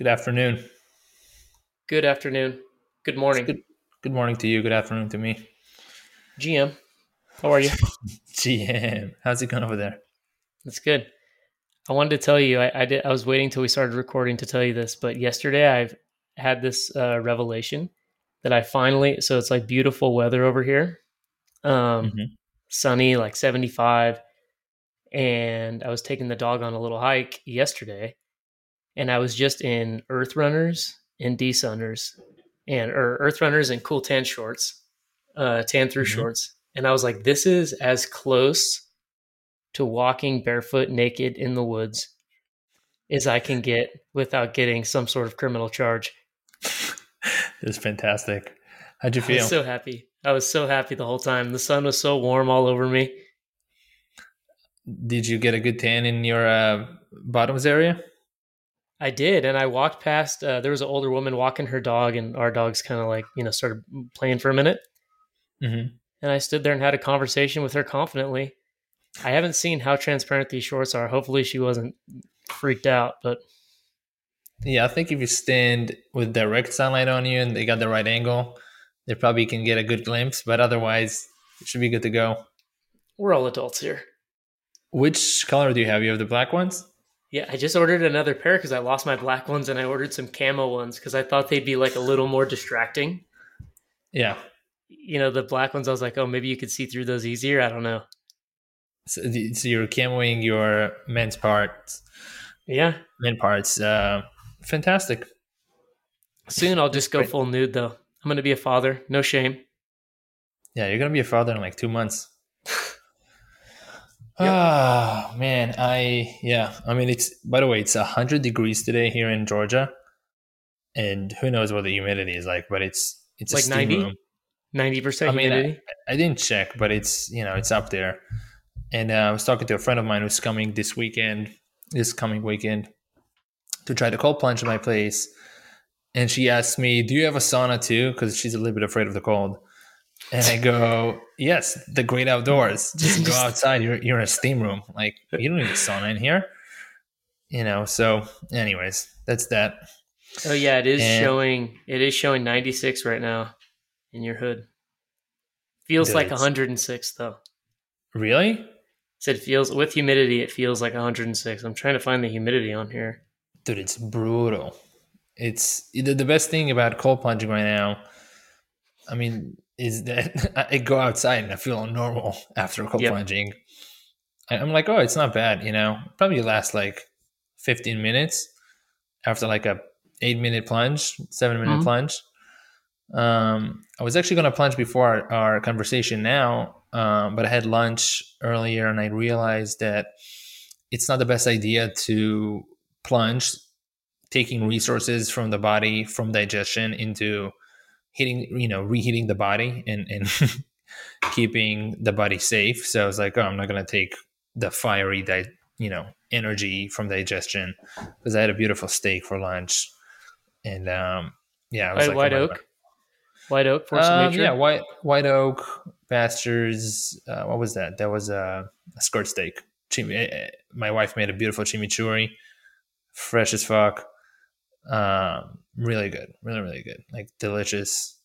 Good afternoon. Good afternoon. Good morning. Good, good morning to you. Good afternoon to me. GM, how are you? GM, how's it going over there? That's good. I wanted to tell you, I, I did. I was waiting till we started recording to tell you this, but yesterday I've had this uh, revelation that I finally. So it's like beautiful weather over here, um, Mhm. sunny, like seventy five, and I was taking the dog on a little hike yesterday, and I was just in Earth Runners and D Sunners, and or Earth Runners and cool tan shorts, uh, tan through Mhm. shorts, and I was like, this is as close to walking barefoot naked in the woods as I can get without getting some sort of criminal charge. It's fantastic. How'd you feel? I was so happy. I was so happy the whole time. The sun was so warm all over me. Did you get a good tan in your uh, bottoms area? I did, and I walked past. Uh, there was an older woman walking her dog, and our dogs kind of like you know started playing for a minute. Mm-hmm. And I stood there and had a conversation with her confidently. I haven't seen how transparent these shorts are. Hopefully, she wasn't freaked out, but Yeah, I think if you stand with direct sunlight on you and they got the right angle, they probably can get a good glimpse. But otherwise, it should be good to go. we're all adults here. Which color do you have? You have the black ones. Yeah, I just ordered another pair because I lost my black ones, and I ordered some camo ones because I thought they'd be like a little more distracting. Yeah. You know, the black ones. I was like, oh, maybe you could see through those easier. I don't know. So, so you're camoing your men's parts, Yeah, men parts. Uh, fantastic. soon I'll just go full nude though. I'm gonna be a father. No shame. Yeah, you're gonna be a father in like two months. Yep. Ah man, I yeah. I mean, it's by the way, it's hundred degrees today here in Georgia, and who knows what the humidity is like, but it's it's Like a 90? room. Ninety percent I mean, humidity. I didn't check, but it's you know it's up there. And uh, I was talking to a friend of mine who's coming this weekend, this coming weekend, to try to cold plunge at my place. And she asked me, "Do you have a sauna too?" Because she's a little bit afraid of the cold. And I go, "Yes, the great outdoors. Just go outside. You're you're in a steam room. Like you don't need sauna in here." You know. So, anyways, that's that. oh yeah, it is and- showing. It is showing 96 right now in your hood. Feels Dude, like it's- 106 though. Really, Said feels with humidity. It feels like 106. I'm trying to find the humidity on here. dude, it's brutal. It's the, the best thing about cold plunging right now. I mean, is that I go outside and I feel normal after cold Yep. plunging. I'm like, oh, it's not bad, you know. Probably lasts like 15 minutes after like a eight minute plunge, seven minute Mhm. plunge. Um, I was actually going to plunge before our, our conversation now, um, but I had lunch earlier and I realized that it's not the best idea to plunge taking resources from the body from digestion into heating you know reheating the body and and keeping the body safe so i was like oh i'm not going to take the fiery di- you know energy from digestion because i had a beautiful steak for lunch and um yeah I was White, like, white oak. White oak. Force of um, nature. yeah, white white oak pastures. Uh, what was that? That was a, a skirt steak. Chim- eh, eh, my wife made a beautiful chimichurri, fresh as fuck. Um, really good, really really good, like delicious.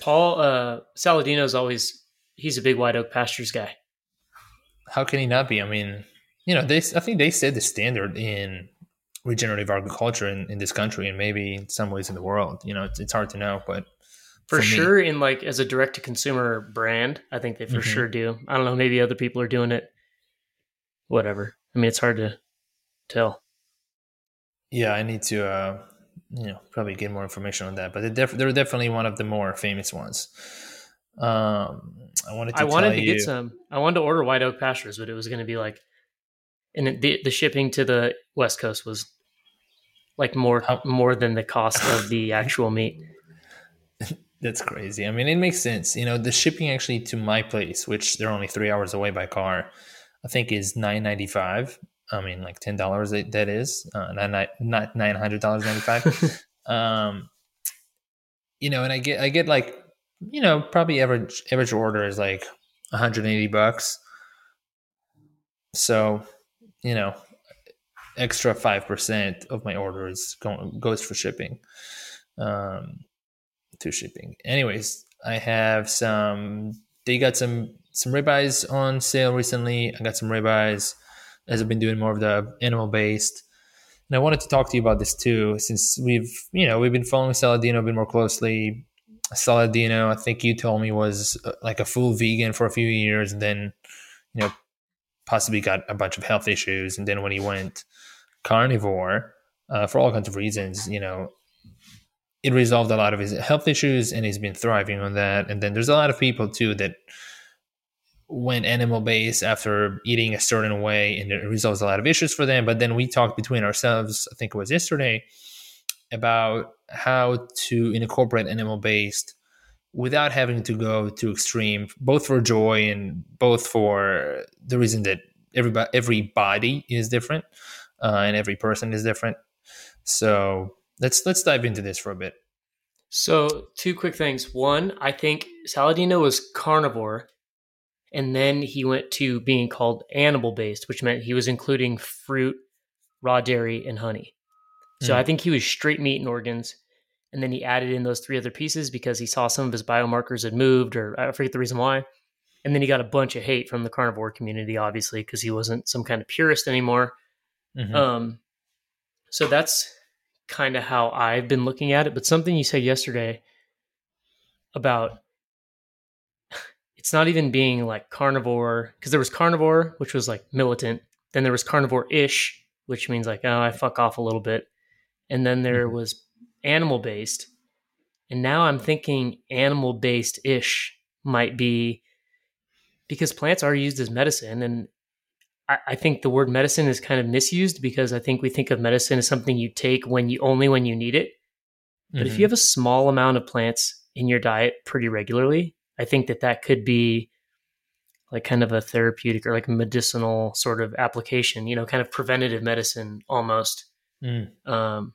Paul uh, Saladino's always he's a big white oak pastures guy. How can he not be? I mean, you know, they I think they set the standard in regenerative agriculture in, in this country and maybe in some ways in the world. You know, it's, it's hard to know, but For, me- sure, in like as a direct to consumer brand, I think they for Mhm. sure do. I don't know, maybe other people are doing it. Whatever. I mean, it's hard to tell. Yeah, I need to, uh, you know, probably get more information on that. But they're, def- they're definitely one of the more famous ones. Um, I wanted to. I wanted to you, get some. I wanted to order white oak pastures, but it was going to be like, and it, the the shipping to the west coast was like more How- more than the cost of the actual meat. That's crazy. I mean, it makes sense. You know, the shipping actually to my place, which they're only three hours away by car, I think is nine ninety five. I mean, like ten dollars. That is uh, not not nine hundred dollars ninety five. um, you know, and I get I get like you know probably average average order is like one hundred eighty bucks. So, you know, extra five percent of my orders go, goes for shipping, um, to shipping. Anyways, I have some. They got some some ribeyes on sale recently. I got some ribeyes as I've been doing more of the animal based. And I wanted to talk to you about this too, since we've you know we've been following Saladino a bit more closely. Saladino, I think you told me was uh, like a full vegan for a few years, and then you know possibly got a bunch of health issues, and then when he went carnivore uh, for all kinds of reasons, you know, it resolved a lot of his health issues, and he's been thriving on that. And then there's a lot of people too that went animal based after eating a certain way, and it resolves a lot of issues for them. But then we talked between ourselves, I think it was yesterday, about how to incorporate animal based without having to go to extreme, both for joy and both for the reason that everybody every body is different uh, and every person is different. So let's let's dive into this for a bit. So two quick things. One, I think Saladino was carnivore, and then he went to being called animal based, which meant he was including fruit, raw dairy, and honey. So mm. I think he was straight meat and organs and then he added in those three other pieces because he saw some of his biomarkers had moved, or I forget the reason why. And then he got a bunch of hate from the carnivore community, obviously, because he wasn't some kind of purist anymore. Mm-hmm. Um, so that's kind of how I've been looking at it. But something you said yesterday about it's not even being like carnivore, because there was carnivore, which was like militant. Then there was carnivore ish, which means like, oh, I fuck off a little bit. And then there mm-hmm. was animal based. And now I'm thinking animal based ish might be because plants are used as medicine. And I, I, think the word medicine is kind of misused because I think we think of medicine as something you take when you only when you need it. But mm-hmm. if you have a small amount of plants in your diet pretty regularly, I think that that could be like kind of a therapeutic or like medicinal sort of application, you know, kind of preventative medicine almost. Mm. Um,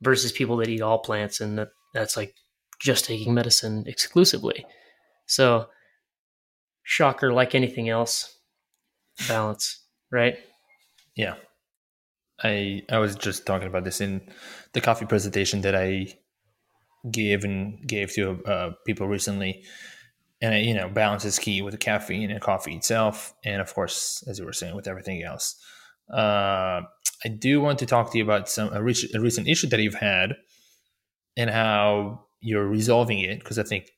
versus people that eat all plants and that that's like just taking medicine exclusively. So, shocker, like anything else, balance, right? Yeah. I I was just talking about this in the coffee presentation that I gave and gave to uh, people recently, and I, you know balance is key with the caffeine and coffee itself, and of course, as you were saying, with everything else. Uh, I do want to talk to you about some a, re- a recent issue that you've had and how you're resolving it because I think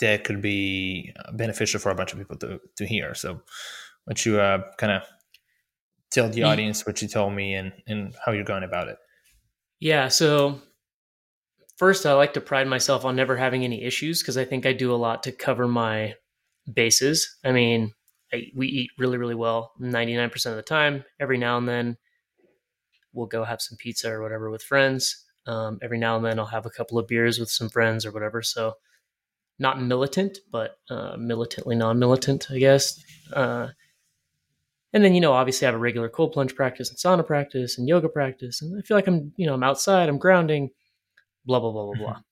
that could be uh, beneficial for a bunch of people to to hear. So, why don't you uh, kind of tell the audience what you told me and and how you're going about it? Yeah. So first, I like to pride myself on never having any issues because I think I do a lot to cover my bases. I mean, I, we eat really really well 99% of the time. Every now and then we'll go have some pizza or whatever with friends. Um, every now and then I'll have a couple of beers with some friends or whatever. So not militant, but uh, militantly non-militant, I guess. Uh, and then you know, obviously, I have a regular cold plunge practice and sauna practice and yoga practice, and I feel like I'm you know I'm outside, I'm grounding, blah blah blah blah blah.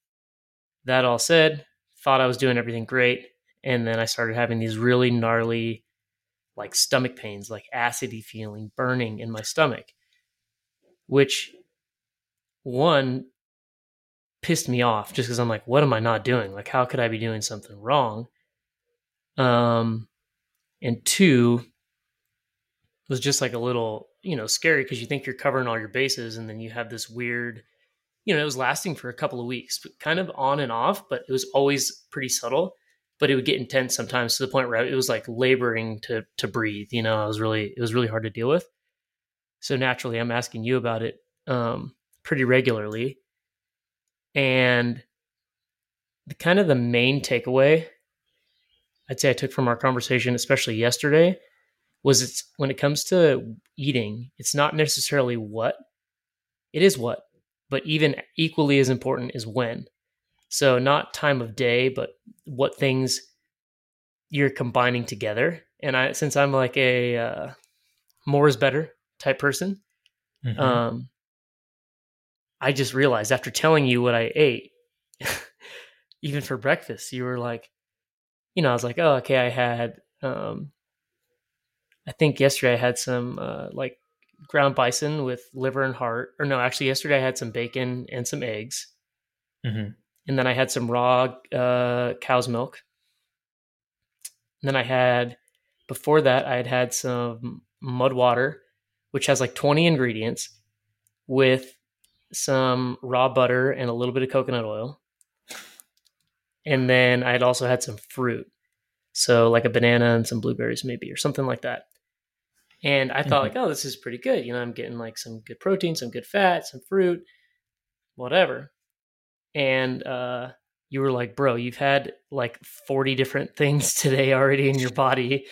That all said, thought I was doing everything great, and then I started having these really gnarly, like stomach pains, like acidy feeling, burning in my stomach which one pissed me off just because I'm like, what am I not doing? Like, how could I be doing something wrong? Um, and two was just like a little, you know, scary because you think you're covering all your bases, and then you have this weird, you know, it was lasting for a couple of weeks, kind of on and off, but it was always pretty subtle. But it would get intense sometimes to the point where it was like laboring to to breathe. You know, it was really it was really hard to deal with. So naturally, I'm asking you about it um, pretty regularly. And the kind of the main takeaway I'd say I took from our conversation, especially yesterday, was it's when it comes to eating, it's not necessarily what, it is what, but even equally as important is when. So not time of day, but what things you're combining together. And I, since I'm like a uh, more is better type person. Mm-hmm. Um, I just realized after telling you what I ate, even for breakfast, you were like, you know, I was like, oh, okay, I had, um, I think yesterday I had some uh, like ground bison with liver and heart. Or no, actually, yesterday I had some bacon and some eggs. Mm-hmm. And then I had some raw uh, cow's milk. And then I had, before that, I had had some mud water, which has like 20 ingredients with some raw butter and a little bit of coconut oil. And then I had also had some fruit. So, like a banana and some blueberries, maybe, or something like that. And I thought, mm-hmm. like, oh, this is pretty good. You know, I'm getting like some good protein, some good fat, some fruit, whatever. And uh, you were like, bro, you've had like 40 different things today already in your body.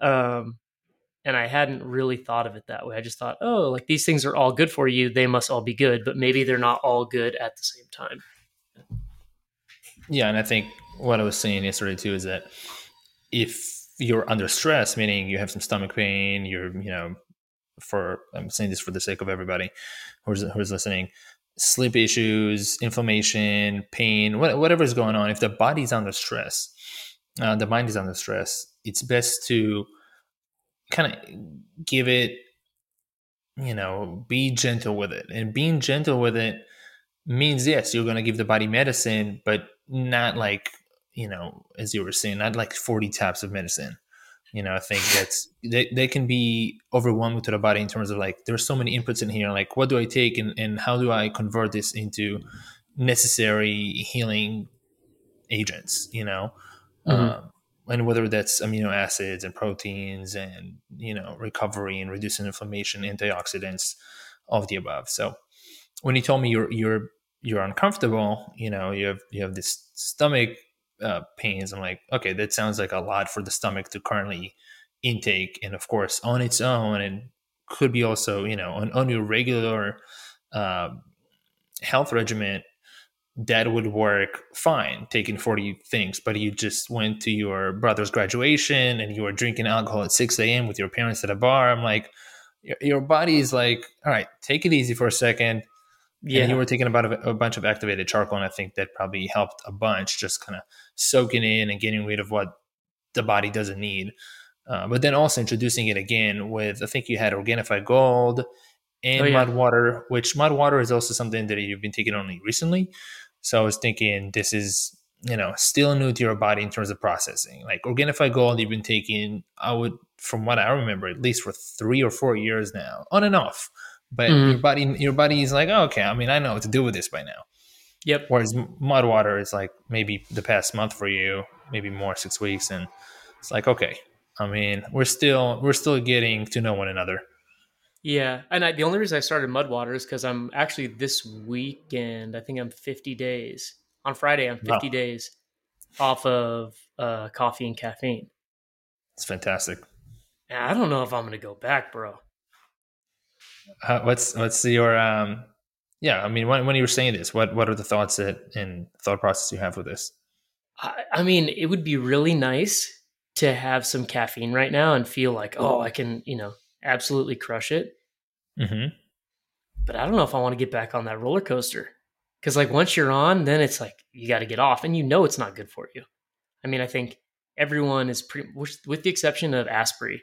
Um, and I hadn't really thought of it that way. I just thought, oh, like these things are all good for you. They must all be good, but maybe they're not all good at the same time. Yeah. And I think what I was saying yesterday too is that if you're under stress, meaning you have some stomach pain, you're, you know, for, I'm saying this for the sake of everybody who's, who's listening, sleep issues, inflammation, pain, whatever is going on, if the body's under stress, uh, the mind is under stress, it's best to kind of give it, you know, be gentle with it. And being gentle with it means, yes, you're going to give the body medicine, but not like, you know, as you were saying, not like 40 taps of medicine. You know, I think that's they, they can be overwhelming to the body in terms of like there's so many inputs in here. Like, what do I take and, and how do I convert this into necessary healing agents? You know, mm-hmm. um, and whether that's amino acids and proteins and you know recovery and reducing inflammation antioxidants all of the above so when you told me you're you're you're uncomfortable you know you have you have this stomach uh, pains. I'm like okay that sounds like a lot for the stomach to currently intake and of course on its own and could be also you know on, on your regular uh, health regimen that would work fine taking 40 things. But you just went to your brother's graduation and you were drinking alcohol at 6 a.m with your parents at a bar. I'm like your, body is like all right take it easy for a second yeah and you were taking about a, a bunch of activated charcoal and i think that probably helped a bunch just kind of soaking in and getting rid of what the body doesn't need uh, but then also introducing it again with i think you had organifi gold and oh, yeah. mud water which mud water is also something that you've been taking only recently so I was thinking this is, you know, still new to your body in terms of processing. Like Organifi Gold, you've been taking, I would, from what I remember, at least for three or four years now, on and off. But mm-hmm. your body, your body is like, oh, okay, I mean, I know what to do with this by now. Yep. Whereas mud water is like maybe the past month for you, maybe more six weeks, and it's like okay. I mean, we're still we're still getting to know one another. Yeah, and I, the only reason I started Mudwater is because I'm actually this weekend. I think I'm 50 days on Friday. I'm 50 wow. days off of uh, coffee and caffeine. It's fantastic. I don't know if I'm going to go back, bro. Uh, what's what's your um? Yeah, I mean, when when you were saying this, what what are the thoughts that and thought process you have with this? I, I mean, it would be really nice to have some caffeine right now and feel like, oh, I can, you know, absolutely crush it. Mm-hmm. But I don't know if I want to get back on that roller coaster because, like, once you're on, then it's like you got to get off, and you know it's not good for you. I mean, I think everyone is pretty, with the exception of Asprey.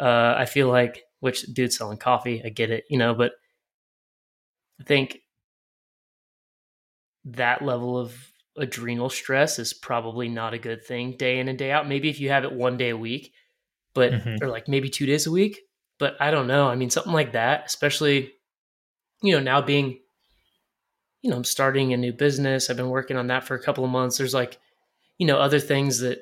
Uh, I feel like, which dude selling coffee, I get it, you know, but I think that level of adrenal stress is probably not a good thing day in and day out. Maybe if you have it one day a week, but mm-hmm. or like maybe two days a week, but I don't know. I mean, something like that, especially, you know, now being, you know, I'm starting a new business. I've been working on that for a couple of months. There's like, you know, other things that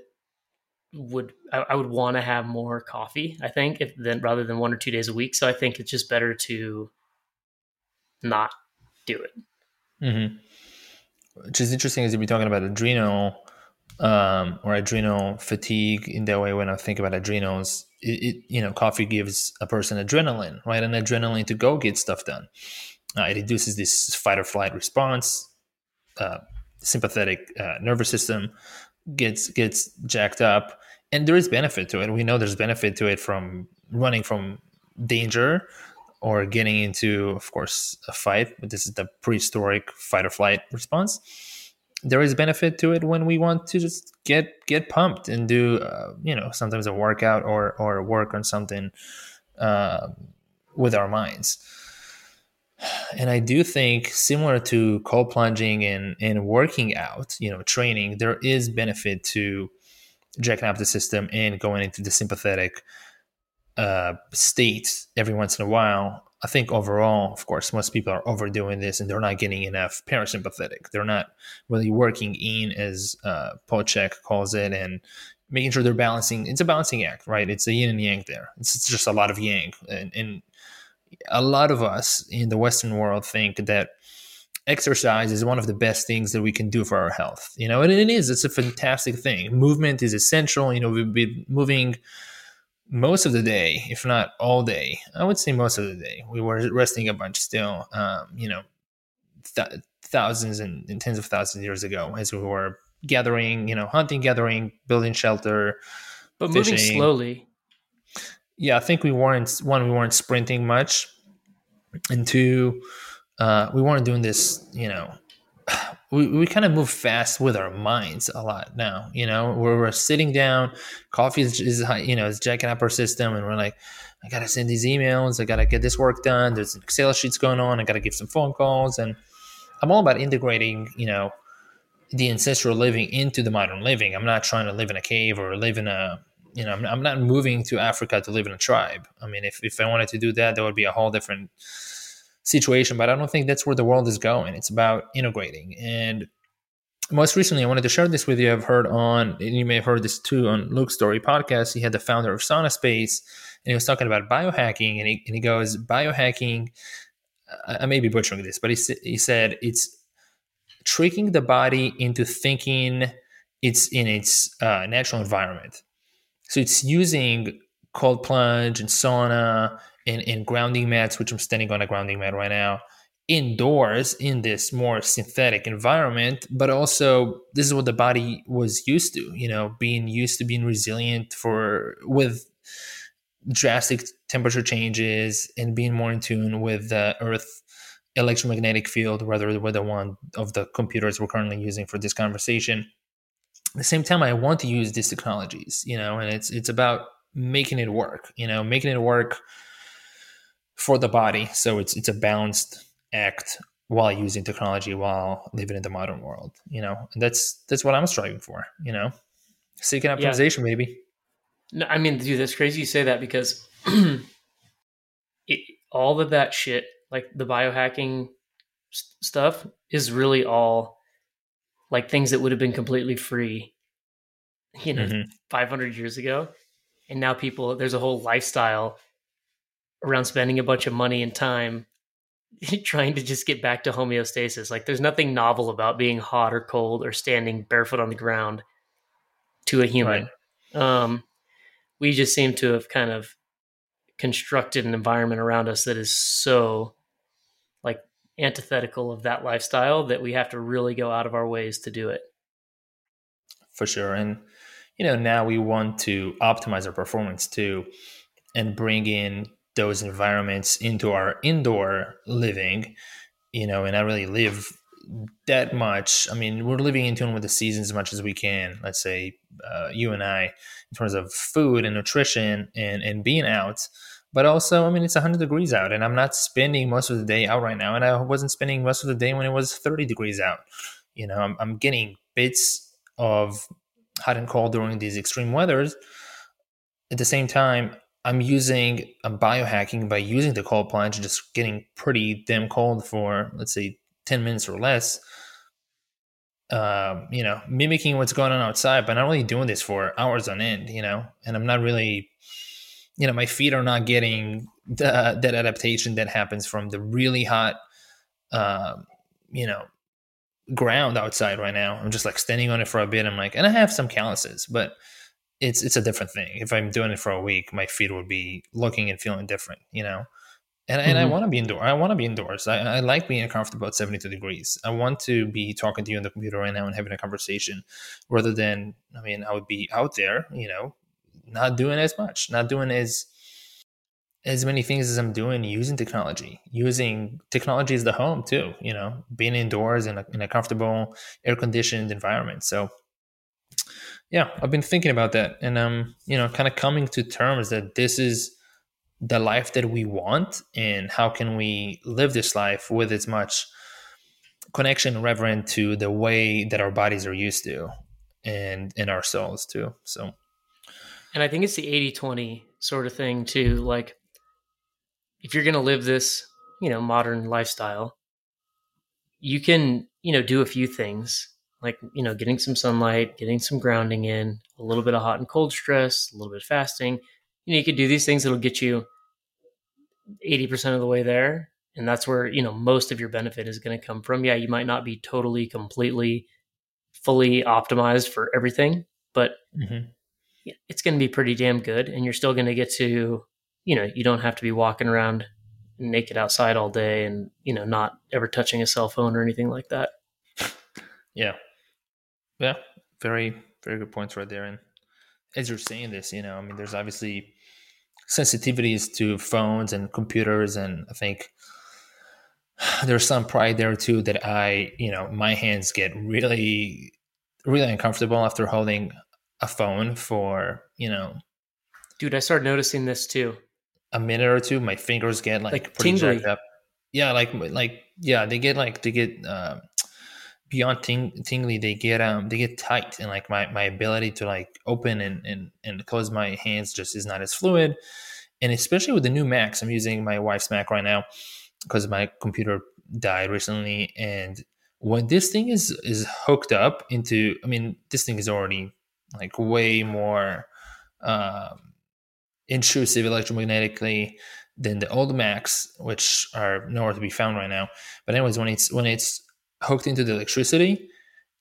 would I, I would want to have more coffee. I think if then rather than one or two days a week. So I think it's just better to not do it. Mm-hmm. Which is interesting as you've been talking about adrenal um, or adrenal fatigue in that way. When I think about adrenals, it, it, you know coffee gives a person adrenaline right and adrenaline to go get stuff done uh, it reduces this fight or flight response uh, sympathetic uh, nervous system gets gets jacked up and there is benefit to it. We know there's benefit to it from running from danger or getting into of course a fight. But this is the prehistoric fight or flight response. There is benefit to it when we want to just get get pumped and do uh, you know sometimes a workout or or work on something uh, with our minds. And I do think similar to cold plunging and, and working out, you know, training, there is benefit to jacking up the system and going into the sympathetic uh, state every once in a while. I think overall, of course, most people are overdoing this and they're not getting enough parasympathetic. They're not really working in, as uh, Paul Chek calls it, and making sure they're balancing. It's a balancing act, right? It's a yin and yang there. It's just a lot of yang. And, and a lot of us in the Western world think that exercise is one of the best things that we can do for our health. You know, and it is. It's a fantastic thing. Movement is essential. You know, we've been moving most of the day, if not all day. I would say most of the day. We were resting a bunch still. Um, you know, th- thousands and, and, tens of thousands of years ago, as we were gathering, you know, hunting, gathering, building shelter, but fishing. moving slowly. Yeah, I think we weren't one. We weren't sprinting much, and two, uh, we weren't doing this. You know, we, we kind of move fast with our minds a lot now. You know, where we're sitting down, coffee is, is you know is jacking up our system, and we're like, I gotta send these emails, I gotta get this work done. There's Excel sheets going on, I gotta give some phone calls, and I'm all about integrating. You know, the ancestral living into the modern living. I'm not trying to live in a cave or live in a you know, I'm, I'm not moving to Africa to live in a tribe. I mean, if, if I wanted to do that, that would be a whole different situation, but I don't think that's where the world is going. It's about integrating. And most recently, I wanted to share this with you. I've heard on, and you may have heard this too on Luke Storey podcast. He had the founder of SaunaSpace, and he was talking about biohacking. And he, and he goes, biohacking, I may be butchering this, but he, he said it's tricking the body into thinking it's in its uh, natural environment. So it's using cold plunge and sauna and, and grounding mats, which I'm standing on a grounding mat right now, indoors in this more synthetic environment. But also, this is what the body was used to, you know, being used to being resilient for with drastic temperature changes and being more in tune with the Earth electromagnetic field, rather with the one of the computers we're currently using for this conversation. At the same time, I want to use these technologies, you know, and it's it's about making it work, you know, making it work for the body. So it's it's a balanced act while using technology while living in the modern world. You know, and that's that's what I'm striving for. You know, seeking optimization, yeah. maybe. No, I mean, dude, that's crazy you say that because it, all of that shit, like the biohacking st- stuff, is really all like things that would have been completely free, you know, mm-hmm. 500 years ago. And now people, there's a whole lifestyle around spending a bunch of money and time trying to just get back to homeostasis. Like there's nothing novel about being hot or cold or standing barefoot on the ground to a human. Right. Um, we just seem to have kind of constructed an environment around us that is so antithetical of that lifestyle that we have to really go out of our ways to do it. For sure. And you know, now we want to optimize our performance too and bring in those environments into our indoor living, you know, and I really live that much. I mean, we're living in tune with the seasons as much as we can. Let's say uh, you and I, in terms of food and nutrition and and being out. But also, I mean, it's 100 degrees out, and I'm not spending most of the day out right now. And I wasn't spending most of the day when it was 30 degrees out. You know, I'm, I'm getting bits of hot and cold during these extreme weathers. At the same time, I'm using I'm biohacking by using the cold plunge, and just getting pretty damn cold for let's say 10 minutes or less. Um, you know, mimicking what's going on outside, but not really doing this for hours on end, you know, and I'm not really, you know, my feet are not getting the, that adaptation that happens from the really hot, uh, you know, ground outside right now. I'm just like standing on it for a bit. I'm like, and I have some calluses, but it's it's a different thing. If I'm doing it for a week, my feet would be looking and feeling different, you know. And, mm-hmm. and I mm-hmm. want to be indoors. I want to be indoors. I, I like being comfortable at 72 degrees. I want to be talking to you on the computer right now and having a conversation rather than, I mean, I would be out there, you know, not doing as much, not doing as as many things as I'm doing using technology. Using technology as the home too, you know, being indoors in a, in a comfortable air conditioned environment. So yeah, I've been thinking about that, and um, you know, kind of coming to terms that this is the life that we want and how can we live this life with as much connection reverent to the way that our bodies are used to and in our souls too so and i think it's the 80-20 sort of thing too like if you're going to live this you know modern lifestyle you can you know do a few things like you know getting some sunlight getting some grounding in a little bit of hot and cold stress a little bit of fasting you know you could do these things that'll get you 80% of the way there and that's where you know most of your benefit is going to come from yeah you might not be totally completely fully optimized for everything but mm-hmm. It's going to be pretty damn good and you're still going to get to you know you don't have to be walking around naked outside all day and you know not ever touching a cell phone or anything like that. Yeah. Yeah. Very very good points right there. And as you're saying this you know i mean there's obviously sensitivities to phones and computers and i think there's some pride there too that i you know my hands get really really uncomfortable after holding a phone for you know dude i started noticing this too a minute or two, my fingers get like, like pretty tingly. jacked up. Yeah, like like yeah, they get like they get uh, beyond ting- tingly. They get um they get tight, and like my my ability to like open and and and close my hands just is not as fluid. And especially with the new Macs, I'm using my wife's Mac right now because my computer died recently, and when this thing is is hooked up into, I mean, this thing is already like way more. Um, intrusive electromagnetically than the old Macs, which are nowhere to be found right now. But anyways, when it's when it's hooked into the electricity,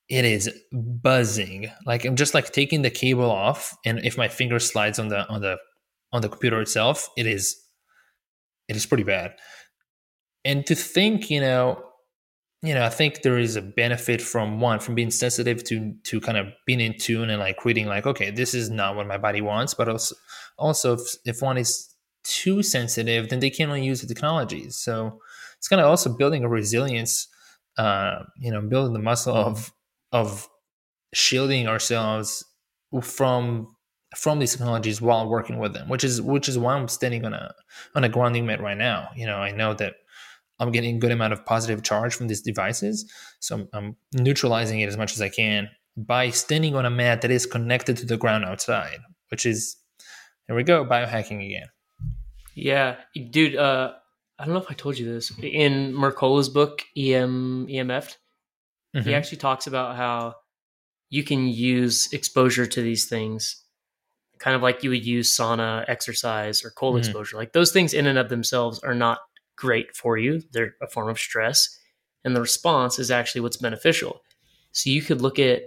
it is buzzing. Like I'm just like taking the cable off, and if my finger slides on the on the on the computer itself, it is it is pretty bad. And to think, you know, you know, I think there is a benefit from one from being sensitive to to kind of being in tune and like reading like, okay, this is not what my body wants, but also also if, if one is too sensitive, then they can't really use the technologies. So it's kind of also building a resilience, uh, you know, building the muscle of of shielding ourselves from from these technologies while working with them, which is which is why I'm standing on a on a grounding mat right now. You know, I know that I'm getting a good amount of positive charge from these devices. So I'm, I'm neutralizing it as much as I can by standing on a mat that is connected to the ground outside, which is, here we go, biohacking again. Yeah, dude, uh, I don't know if I told you this. In Mercola's book, EM, EMF, mm-hmm. he actually talks about how you can use exposure to these things kind of like you would use sauna, exercise, or cold mm-hmm. exposure. Like those things in and of themselves are not great for you. They're a form of stress. And the response is actually what's beneficial. So you could look at,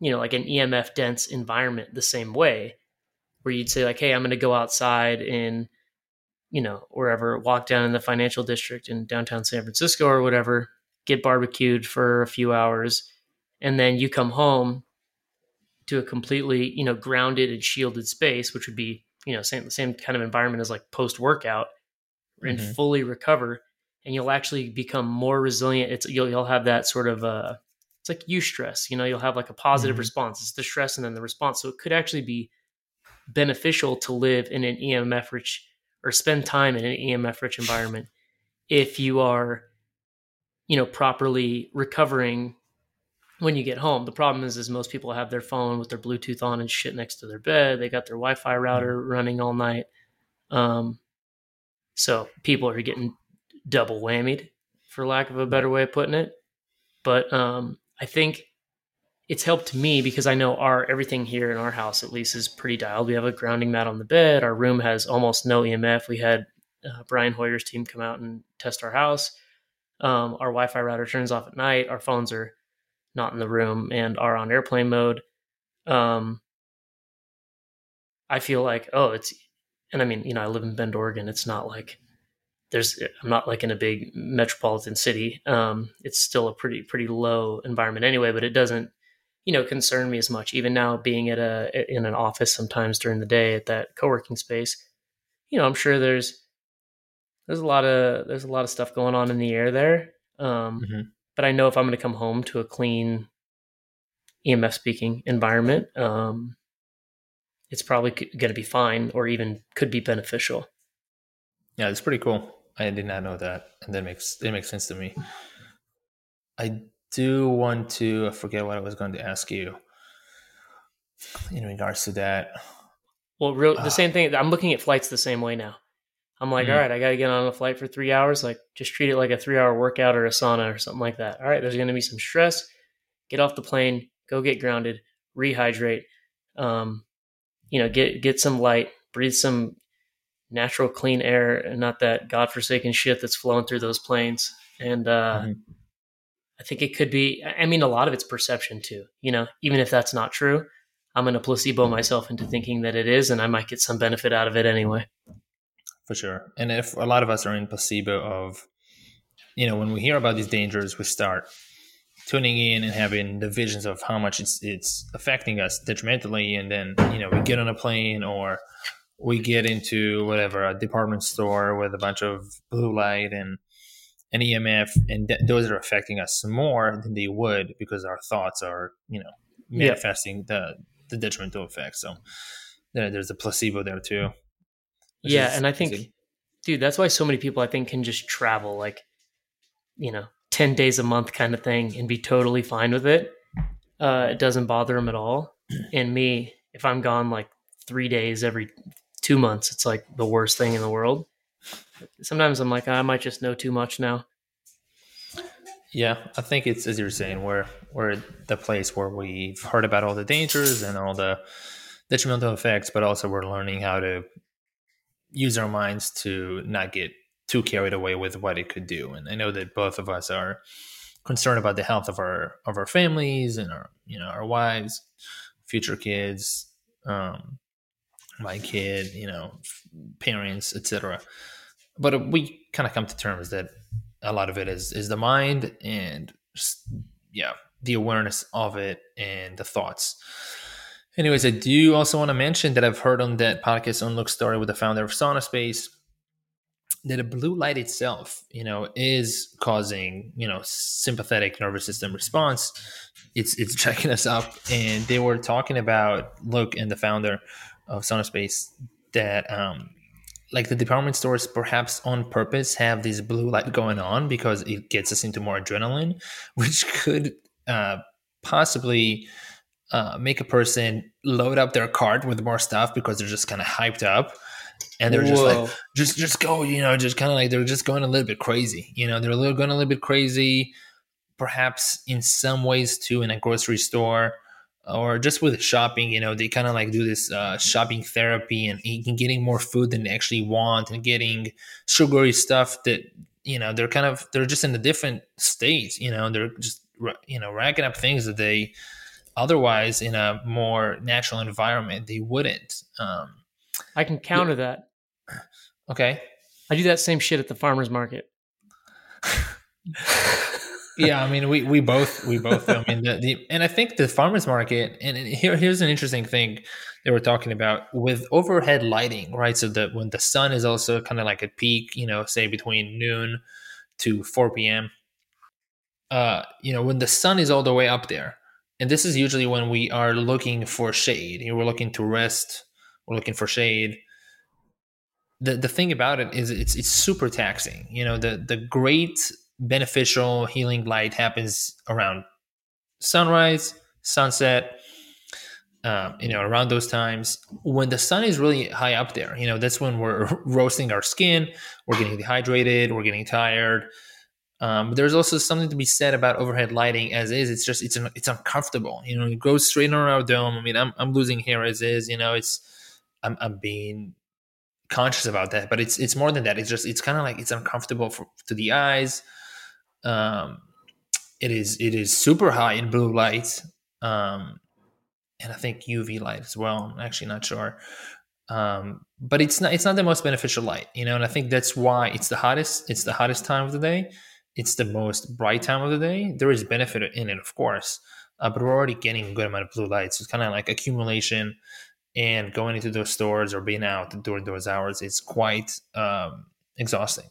you know, like an EMF dense environment the same way, where you'd say, like, hey, I'm going to go outside in, you know, wherever, walk down in the financial district in downtown San Francisco or whatever, get barbecued for a few hours. And then you come home to a completely, you know, grounded and shielded space, which would be, you know, same, the same kind of environment as like post workout and mm-hmm. fully recover and you'll actually become more resilient it's you'll, you'll have that sort of uh it's like you stress you know you'll have like a positive mm-hmm. response it's the stress and then the response so it could actually be beneficial to live in an emf rich or spend time in an emf rich environment if you are you know properly recovering when you get home the problem is is most people have their phone with their bluetooth on and shit next to their bed they got their wi-fi router mm-hmm. running all night um, so people are getting double whammied, for lack of a better way of putting it. But um, I think it's helped me because I know our everything here in our house at least is pretty dialed. We have a grounding mat on the bed. Our room has almost no EMF. We had uh, Brian Hoyer's team come out and test our house. Um, our Wi-Fi router turns off at night. Our phones are not in the room and are on airplane mode. Um, I feel like oh, it's and I mean, you know, I live in Bend, Oregon. It's not like there's I'm not like in a big metropolitan city. Um, it's still a pretty pretty low environment anyway, but it doesn't you know concern me as much. Even now, being at a in an office sometimes during the day at that co-working space, you know, I'm sure there's there's a lot of there's a lot of stuff going on in the air there. Um, mm-hmm. But I know if I'm going to come home to a clean EMF speaking environment, um, it's probably going to be fine or even could be beneficial. Yeah, it's pretty cool. I did not know that, and that makes it makes sense to me. I do want to I forget what I was going to ask you in regards to that. Well, real the uh, same thing. I'm looking at flights the same way now. I'm like, mm-hmm. all right, I got to get on a flight for three hours. Like, just treat it like a three hour workout or a sauna or something like that. All right, there's going to be some stress. Get off the plane, go get grounded, rehydrate. Um, you know, get get some light, breathe some natural clean air, and not that godforsaken shit that's flowing through those planes. And uh, mm-hmm. I think it could be. I mean, a lot of it's perception too. You know, even if that's not true, I'm going to placebo myself into thinking that it is, and I might get some benefit out of it anyway. For sure. And if a lot of us are in placebo of, you know, when we hear about these dangers, we start tuning in and having the visions of how much it's it's affecting us detrimentally, and then you know we get on a plane or we get into whatever a department store with a bunch of blue light and an EMF, and th- those are affecting us more than they would because our thoughts are you know manifesting the the detrimental effects. So there's a placebo there too. Yeah, and I think, dude, that's why so many people I think can just travel like, you know, ten days a month kind of thing and be totally fine with it. Uh, it doesn't bother them at all. And me, if I'm gone like three days every two months, it's like the worst thing in the world. Sometimes I'm like, I might just know too much now. Yeah, I think it's as you're saying, we're we're the place where we've heard about all the dangers and all the detrimental effects, but also we're learning how to use our minds to not get too carried away with what it could do. And I know that both of us are concerned about the health of our of our families and our you know our wives, future kids, um, my kid, you know, parents, etc. But we kind of come to terms that a lot of it is is the mind and just, yeah the awareness of it and the thoughts anyways i do also want to mention that i've heard on that podcast on Luke Storey with the founder of SaunaSpace that a blue light itself you know is causing you know sympathetic nervous system response. It's it's checking us up. And they were talking about Luke and the founder of SaunaSpace that um like the department stores perhaps on purpose have this blue light going on because it gets us into more adrenaline which could uh, possibly uh, make a person load up their cart with more stuff because they're just kind of hyped up and they're just Whoa. like just just go you know just kind of like they're just going a little bit crazy you know they're a little going a little bit crazy perhaps in some ways too in a grocery store or just with shopping, you know, they kind of like do this uh, shopping therapy and eating, getting more food than they actually want and getting sugary stuff that, you know, they're kind of, they're just in a different state, you know, they're just, you know, racking up things that they otherwise in a more natural environment, they wouldn't. Um, I can counter yeah. that. Okay. I do that same shit at the farmer's market. yeah, I mean, we, we both we both. I mean, the, the and I think the farmers market. And here here's an interesting thing they were talking about with overhead lighting, right? So that when the sun is also kind of like at peak, you know, say between noon to four p.m. Uh, you know, when the sun is all the way up there, and this is usually when we are looking for shade. You know, we're looking to rest. We're looking for shade. The, the thing about it is it's it's super taxing. You know, the the great beneficial healing light happens around sunrise, sunset, um, you know, around those times when the sun is really high up there. You know, that's when we're roasting our skin, we're getting dehydrated, we're getting tired. Um, there's also something to be said about overhead lighting as is. It's just it's it's uncomfortable. You know, it goes straight on our dome. I mean, I'm I'm losing hair as is. You know, it's I'm I'm being conscious about that, but it's it's more than that. It's just it's kind of like it's uncomfortable for to the eyes. Um, it is it is super high in blue light, um, and I think UV light as well. I'm actually not sure, um, but it's not it's not the most beneficial light, you know. And I think that's why it's the hottest. It's the hottest time of the day. It's the most bright time of the day. There is benefit in it, of course, uh, but we're already getting a good amount of blue light. So it's kind of like accumulation, and going into those stores or being out during those hours is quite um, exhausting.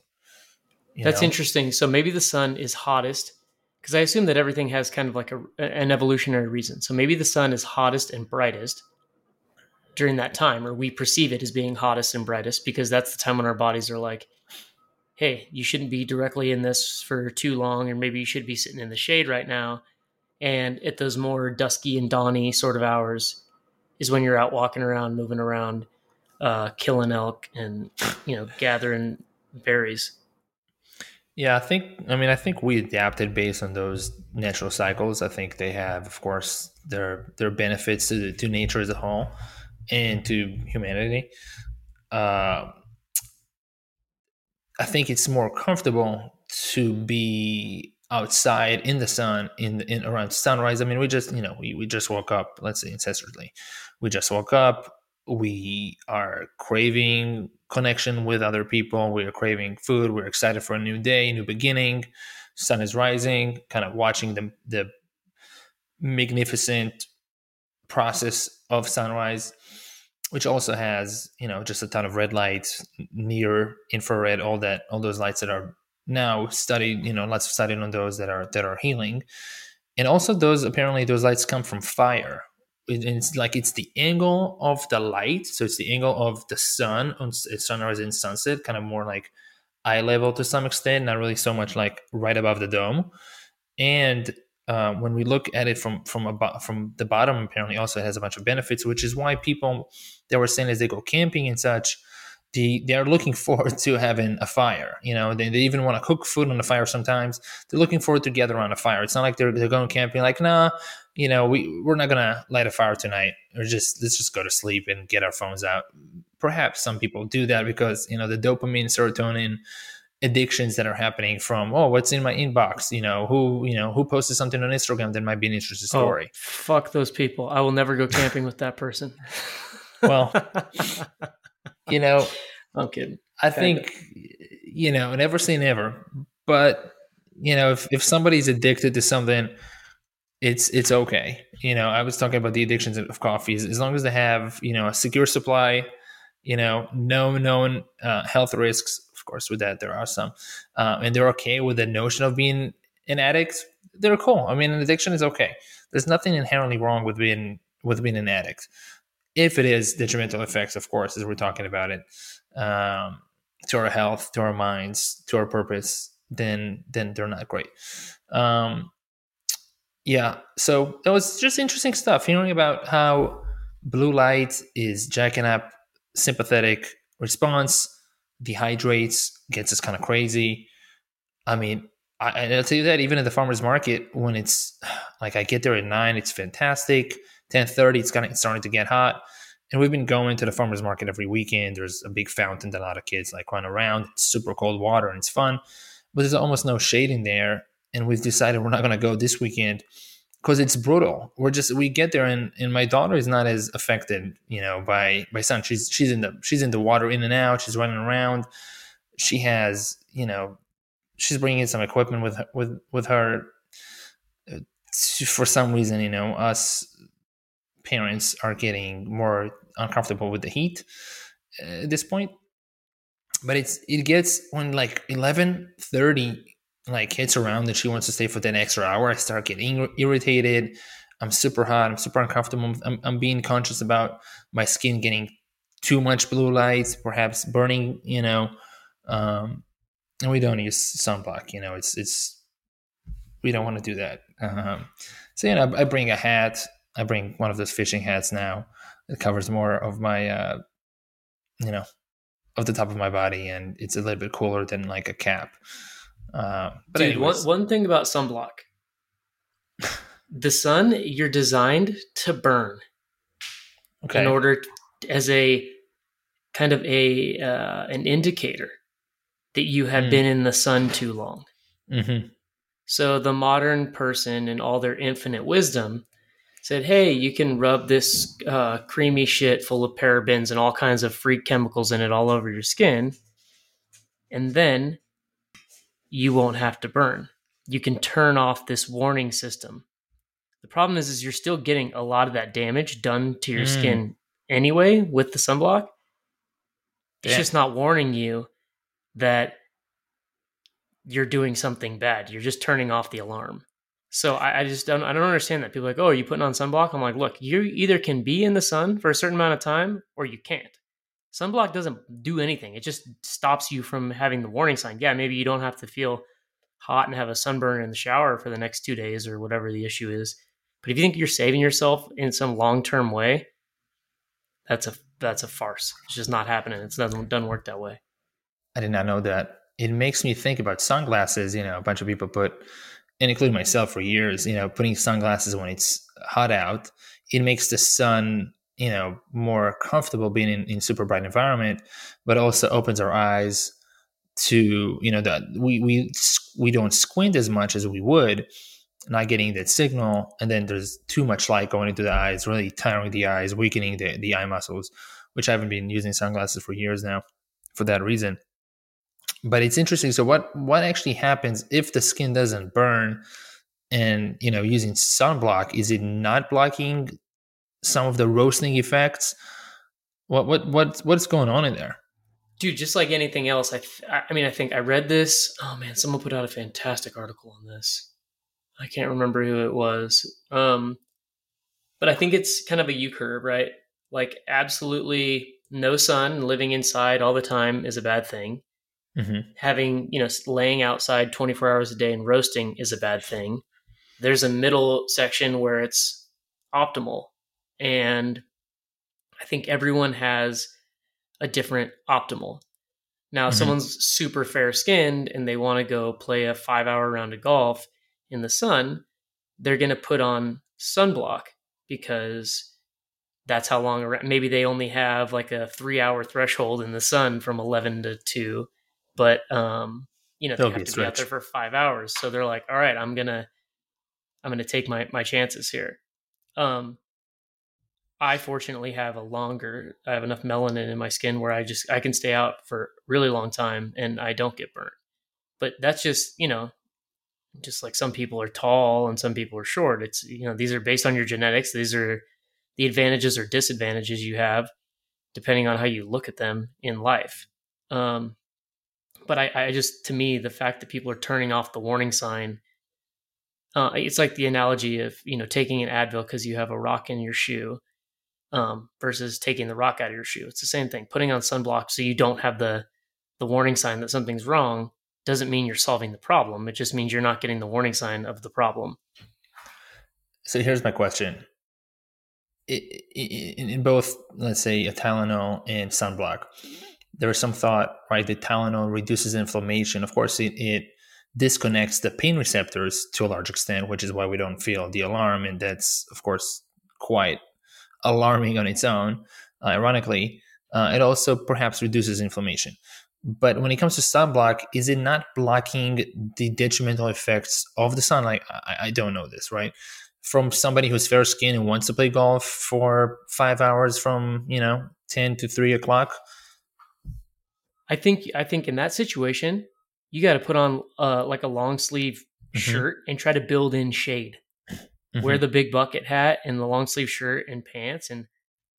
That's know? interesting. So maybe the sun is hottest because I assume that everything has kind of like a, an evolutionary reason. So maybe the sun is hottest and brightest, during that time, or we perceive it as being hottest and brightest because that's the time when our bodies are like, hey, you shouldn't be directly in this for too long, or maybe you should be sitting in the shade right now. And at those more dusky and dawny sort of hours is when you're out walking around, moving around, uh, killing elk and, you know, gathering berries. Yeah, I think. I mean, I think we adapted based on those natural cycles. I think they have, of course, their their benefits to to nature as a whole and to humanity. Uh, I think it's more comfortable to be outside in the sun in in around sunrise. I mean, we just you know we we just woke up. Let's say incessantly, we just woke up. We are craving connection with other people. We are craving food. We're excited for a new day, new beginning. Sun is rising. Kind of watching the the magnificent process of sunrise which also has you know just a ton of red lights near infrared all that all those lights that are now studied you know lots of studied on those that are that are healing. And also those apparently those lights come from fire. It's like it's the angle of the light. So it's the angle of the sun on sunrise and sunset kind of more like eye level to some extent not really so much like right above the dome. And uh, when we look at it from from from the bottom, apparently also has a bunch of benefits, which is why people they were saying as they go camping and such, the they are looking forward to having a fire. You know, they, they even want to cook food on the fire sometimes. They're looking forward to gather around a fire. It's not like they're they're going camping like, nah, you know, we we're not gonna light a fire tonight, or just let's just go to sleep and get our phones out. Perhaps some people do that because you know the dopamine, serotonin addictions that are happening from oh what's in my inbox you know who you know who posted something on instagram that might be an interesting oh, story oh, fuck those people i will never go camping with that person well you know i'm kidding i think you know never say never but you know if, if somebody's addicted to something it's it's okay you know i was talking about the addictions of coffee as long as they have you know a secure supply you know no known uh, health risks Of course, with that there are some, uh, and they're okay with the notion of being an addict. They're cool. I mean, an addiction is okay. There's nothing inherently wrong with being with being an addict. If it is detrimental effects, of course, as we're talking about it, um, to our health, to our minds, to our purpose, then then they're not great. Um, yeah, so that was just interesting stuff. Hearing about how blue light is jacking up sympathetic response dehydrates, gets us kind of crazy. I mean, I, will tell you that even at the farmers market, when it's like I get there at nine, it's fantastic. Ten thirty, it's kind of starting to get hot. And we've been going to the farmers market every weekend. There's a big fountain that a lot of kids like run around. It's super cold water and it's fun, but there's almost no shade in there. And we've decided we're not going to go this weekend because it's brutal. We're just we get there and, and my daughter is not as affected, you know, by by sun. She's she's in the she's in the water in and out. She's running around. She has you know she's bringing some equipment with with with her. Uh, for some reason, you know, us parents are getting more uncomfortable with the heat uh, at this point. But it's it gets when like eleven thirty like hits around and she wants to stay for that extra hour, I start getting irritated. I'm super hot. I'm super uncomfortable. I'm, I'm being conscious about my skin getting too much blue light, perhaps burning. You know, um, and we don't use sunblock. You know, it's it's we don't want to do that. Um, so you know, I bring a hat. I bring one of those fishing hats now. It covers more of my, uh, you know, of the top of my body, and it's a little bit cooler than like a cap. Uh, but Dude, one, one thing about sunblock the sun, you're designed to burn okay. in order to, as a kind of a uh, an indicator that you have mm. been in the sun too long. Mm-hmm. So the modern person, in all their infinite wisdom, said, "Hey, you can rub this uh, creamy shit full of parabens and all kinds of freak chemicals in it all over your skin, and then you won't have to burn. You can turn off this warning system. The problem is, is you're still getting a lot of that damage done to your mm. skin anyway with the sunblock. It's just not warning you that you're doing something bad. You're just turning off the alarm. So I, I, just don't I don't understand that. People are like, oh, are you putting on sunblock? I'm like, look, you either can be in the sun for a certain amount of time or you can't. Sunblock doesn't do anything. It just stops you from having the warning sign. Yeah, maybe you don't have to feel hot and have a sunburn in the shower for the next two days or whatever the issue is. But if you think you're saving yourself in some long term way, that's a that's a farce. It's just not happening. It doesn't doesn't work that way. I did not know that. It makes me think about sunglasses. You know, a bunch of people put and including myself for years, you know, putting sunglasses when it's hot out, it makes the sun, you know, more comfortable being in, in super bright environment, but also opens our eyes to, you know, that we we we don't squint as much as we would, not getting that signal, and then there's too much light going into the eyes, really tiring the eyes, weakening the the eye muscles, which I haven't been using sunglasses for years now, for that reason but it's interesting. So what what actually happens if the skin doesn't burn? And you know, using sunblock, is it not blocking some of the roasting effects? What what what what's going on in there? Dude, just like anything else, I th- I mean, I think I read this. Oh man, someone put out a fantastic article on this. I can't remember who it was. Um, but I think it's kind of a U curve, right? Like absolutely no sun, living inside all the time is a bad thing. Mm-hmm. Having, you know, laying outside 24 hours a day and roasting is a bad thing. There's a middle section where it's optimal. And I think everyone has a different optimal. Now, if mm-hmm. someone's super fair skinned and they want to go play a five hour round of golf in the sun, they're going to put on sunblock because that's how long maybe they only have like a three hour threshold in the sun from 11 to 2 but um, you know, they have to be out there for five hours. So they're like, all right, I'm gonna I'm gonna take my my chances here. Um, I fortunately have a longer I have enough melanin in my skin where I just I can stay out for a really long time and I don't get burnt. But that's just, you know, just like some people are tall and some people are short. It's you know, these are based on your genetics. These are the advantages or disadvantages you have depending on how you look at them in life. Um, but I, I just to me the fact that people are turning off the warning sign uh, it's like the analogy of you know taking an Advil because you have a rock in your shoe um, versus taking the rock out of your shoe. It's the same thing. Putting on sunblock so you don't have the the warning sign that something's wrong doesn't mean you're solving the problem. It just means you're not getting the warning sign of the problem. So here's my question: in both, let's say, a Tylenol and sunblock, there is some thought, right, that Tylenol reduces inflammation. Of course, it, it disconnects the pain receptors to a large extent, which is why we don't feel the alarm. And that's, of course, quite alarming on its own. Uh, ironically, uh, it also perhaps reduces inflammation. But when it comes to sunblock, is it not blocking the detrimental effects of the sunlight? I, I don't know this, right? From somebody who's fair skinned and wants to play golf for five hours from, you know, 10 to 3 o'clock, I think I think in that situation, you got to put on uh, like a long sleeve mm-hmm. shirt and try to build in shade. Mm-hmm. Wear the big bucket hat and the long sleeve shirt and pants, and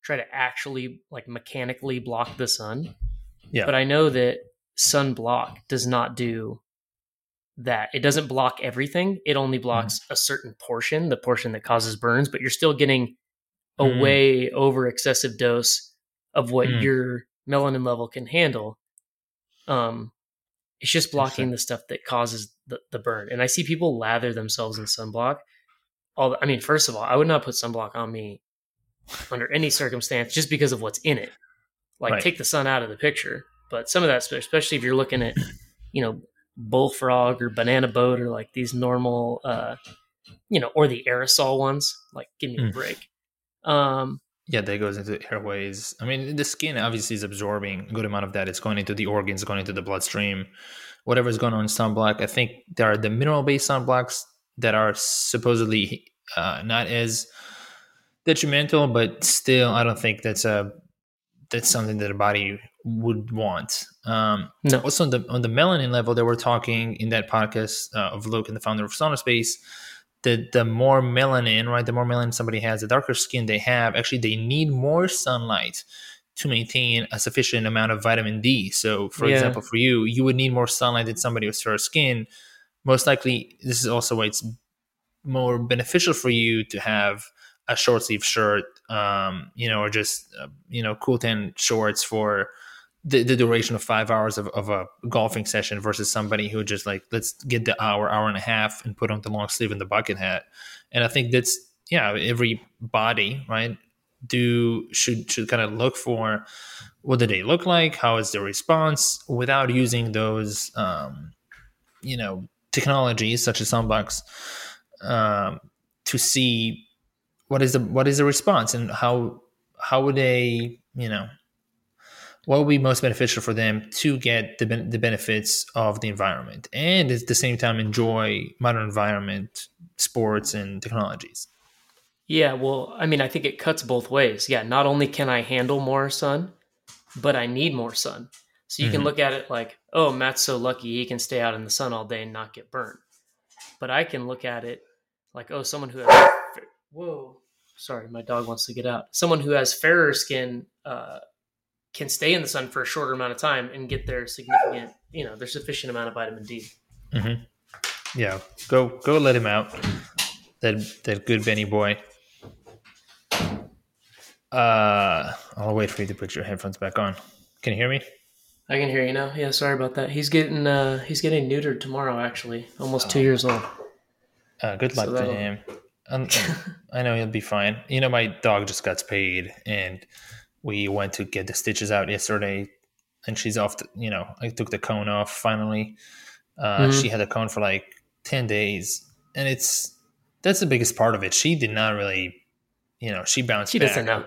try to actually like mechanically block the sun. Yeah. But I know that sunblock does not do that. It doesn't block everything. It only mm-hmm. blocks mm. a certain portion, the portion that causes burns, but you're still getting a mm. way over excessive dose of what mm. your melanin level can handle. Um, it's just blocking the stuff that causes the, the burn. And I see people lather themselves in sunblock. All I mean, first of all, I would not put sunblock on me under any circumstance just because of what's in it. Like right. take the sun out of the picture. But some of that, especially if you're looking at, you know, bullfrog or banana boat or like these normal, uh, you know, or the aerosol ones, like give me a mm. break. Um, yeah, that goes into airways. I mean, the skin obviously is absorbing a good amount of that. It's going into the organs, going into the bloodstream, whatever's going on in sunblock. I think there are the mineral based sunblocks that are supposedly uh, not as detrimental, but still, I don't think that's a that's something that a body would want. Um, no. Also, on the on the melanin level, that we're talking in that podcast uh, of Luke and the founder of SaunaSpace the the more melanin, right? The more melanin somebody has, the darker skin they have. Actually, they need more sunlight to maintain a sufficient amount of vitamin D. So, for yeah. example, for you, you would need more sunlight than somebody with fair skin. Most likely, this is also why it's more beneficial for you to have a short sleeve shirt, um, you know, or just uh, you know cool tan shorts for the, the duration of five hours of, of a golfing session versus somebody who just like let's get the hour hour and a half and put on the long sleeve and the bucket hat. And i think that's yeah every body right do should should kind of look for what do they look like how is the response without using those um, you know technologies such as sunblocks um, to see what is the what is the response and how how would they you know what would be most beneficial for them to get the, the benefits of the environment and at the same time enjoy modern environment sports and technologies? Yeah well i mean i think it cuts both ways. Yeah not only can i handle more sun but i need more sun. So you mm-hmm. can look at it like oh matt's so lucky he can stay out in the sun all day and not get burnt. But i can look at it like oh someone who has whoa sorry my dog wants to get out. Someone who has fairer skin uh, can stay in the sun for a shorter amount of time and get their significant, you know, their sufficient amount of vitamin D. Mm-hmm. Yeah, go go let him out. That that good Benny boy. Uh, I'll wait for you to put your headphones back on. Can you hear me? I can hear you now. Yeah, sorry about that. He's getting uh he's getting neutered tomorrow. Actually, almost oh. two years old. Uh, good luck so to him. I know he'll be fine. You know, my dog just got spayed, and we went to get the stitches out yesterday and she's off the, you know i took the cone off finally uh, mm-hmm. she had a cone for like 10 days and it's that's the biggest part of it she did not really you know she bounced she back. doesn't know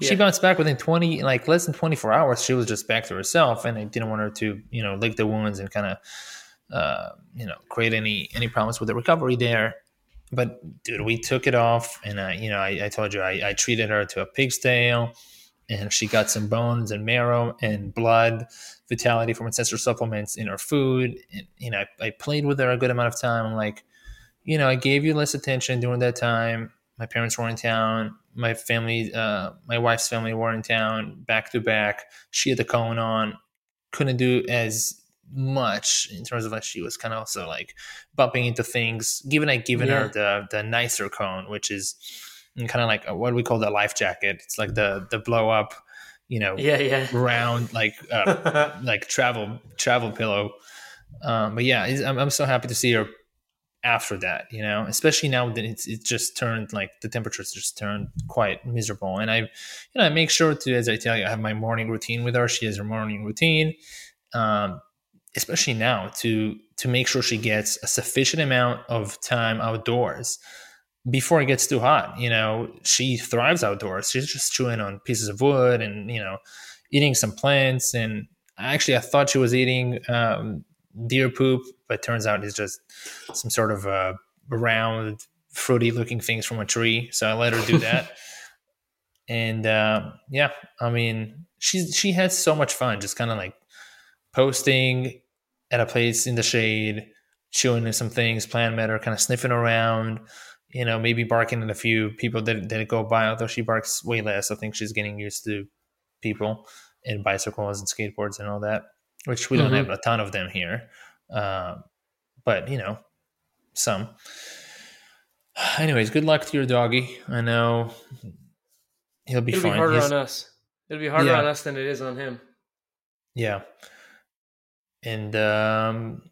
yeah. she bounced back within 20 like less than 24 hours she was just back to herself and i didn't want her to you know lick the wounds and kind of uh, you know create any any problems with the recovery there but dude we took it off and uh, you know I, I told you I, I treated her to a pig's tail and she got some bones and marrow and blood vitality from ancestral supplements in her food. And you know I, I, played with her a good amount of time. I'm like you know i gave you less attention during that time. My parents were in town. My family uh, my wife's family were in town back to back. She had the cone on. Couldn't do as much in terms of like she was kind of also like bumping into things. Given i given yeah. her the the nicer cone which is and kind of like what do we call the life jacket? It's like the the blow up, you know, yeah, yeah, round like uh, like travel travel pillow. Um, but yeah, I'm, I'm so happy to see her after that, you know, especially now that it's it just turned like the temperatures just turned quite miserable. And I, you know, I make sure to, as I tell you, I have my morning routine with her. She has her morning routine, um, especially now to to make sure she gets a sufficient amount of time outdoors before it gets too hot. You know, she thrives outdoors. She's just chewing on pieces of wood and, you know, eating some plants. And actually, I thought she was eating um, deer poop, but turns out it's just some sort of uh, round, fruity looking things from a tree. So I let her do that. and uh, yeah, I mean, she's she had so much fun just kind of like posting at a place in the shade, chewing some things, plant matter, kind of sniffing around you know, maybe barking at a few people that, that go by, although she barks way less. I think she's getting used to people and bicycles and skateboards and all that, which we mm-hmm. don't have a ton of them here. Uh, but, you know, some. Anyways, good luck to your doggy. I know he'll be It'll fine. Be harder He's, on us. It'll be harder yeah. on us than it is on him. Yeah. And um,